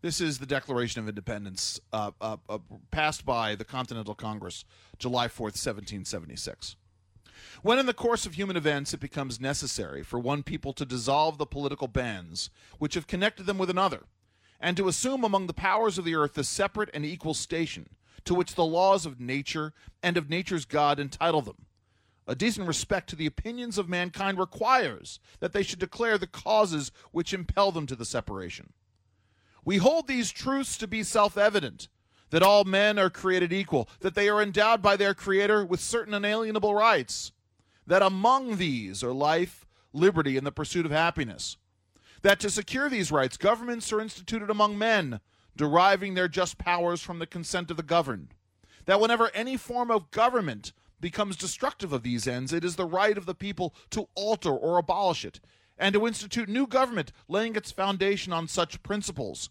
This is the Declaration of Independence uh, uh, uh, passed by the Continental Congress July 4th, 1776. When in the course of human events it becomes necessary for one people to dissolve the political bands which have connected them with another, and to assume among the powers of the earth the separate and equal station to which the laws of nature and of nature's God entitle them, a decent respect to the opinions of mankind requires that they should declare the causes which impel them to the separation. We hold these truths to be self evident that all men are created equal, that they are endowed by their Creator with certain unalienable rights, that among these are life, liberty, and the pursuit of happiness, that to secure these rights, governments are instituted among men, deriving their just powers from the consent of the governed, that whenever any form of government becomes destructive of these ends, it is the right of the people to alter or abolish it, and to institute new government laying its foundation on such principles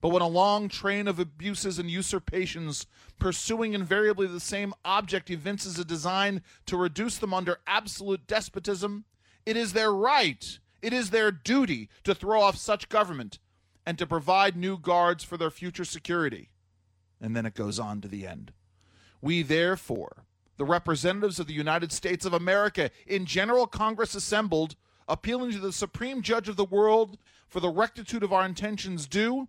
But when a long train of abuses and usurpations, pursuing invariably the same object, evinces a design to reduce them under absolute despotism, it is their right, it is their duty to throw off such government and to provide new guards for their future security. And then it goes on to the end. We therefore, the representatives of the United States of America, in General Congress assembled, appealing to the Supreme Judge of the world for the rectitude of our intentions, do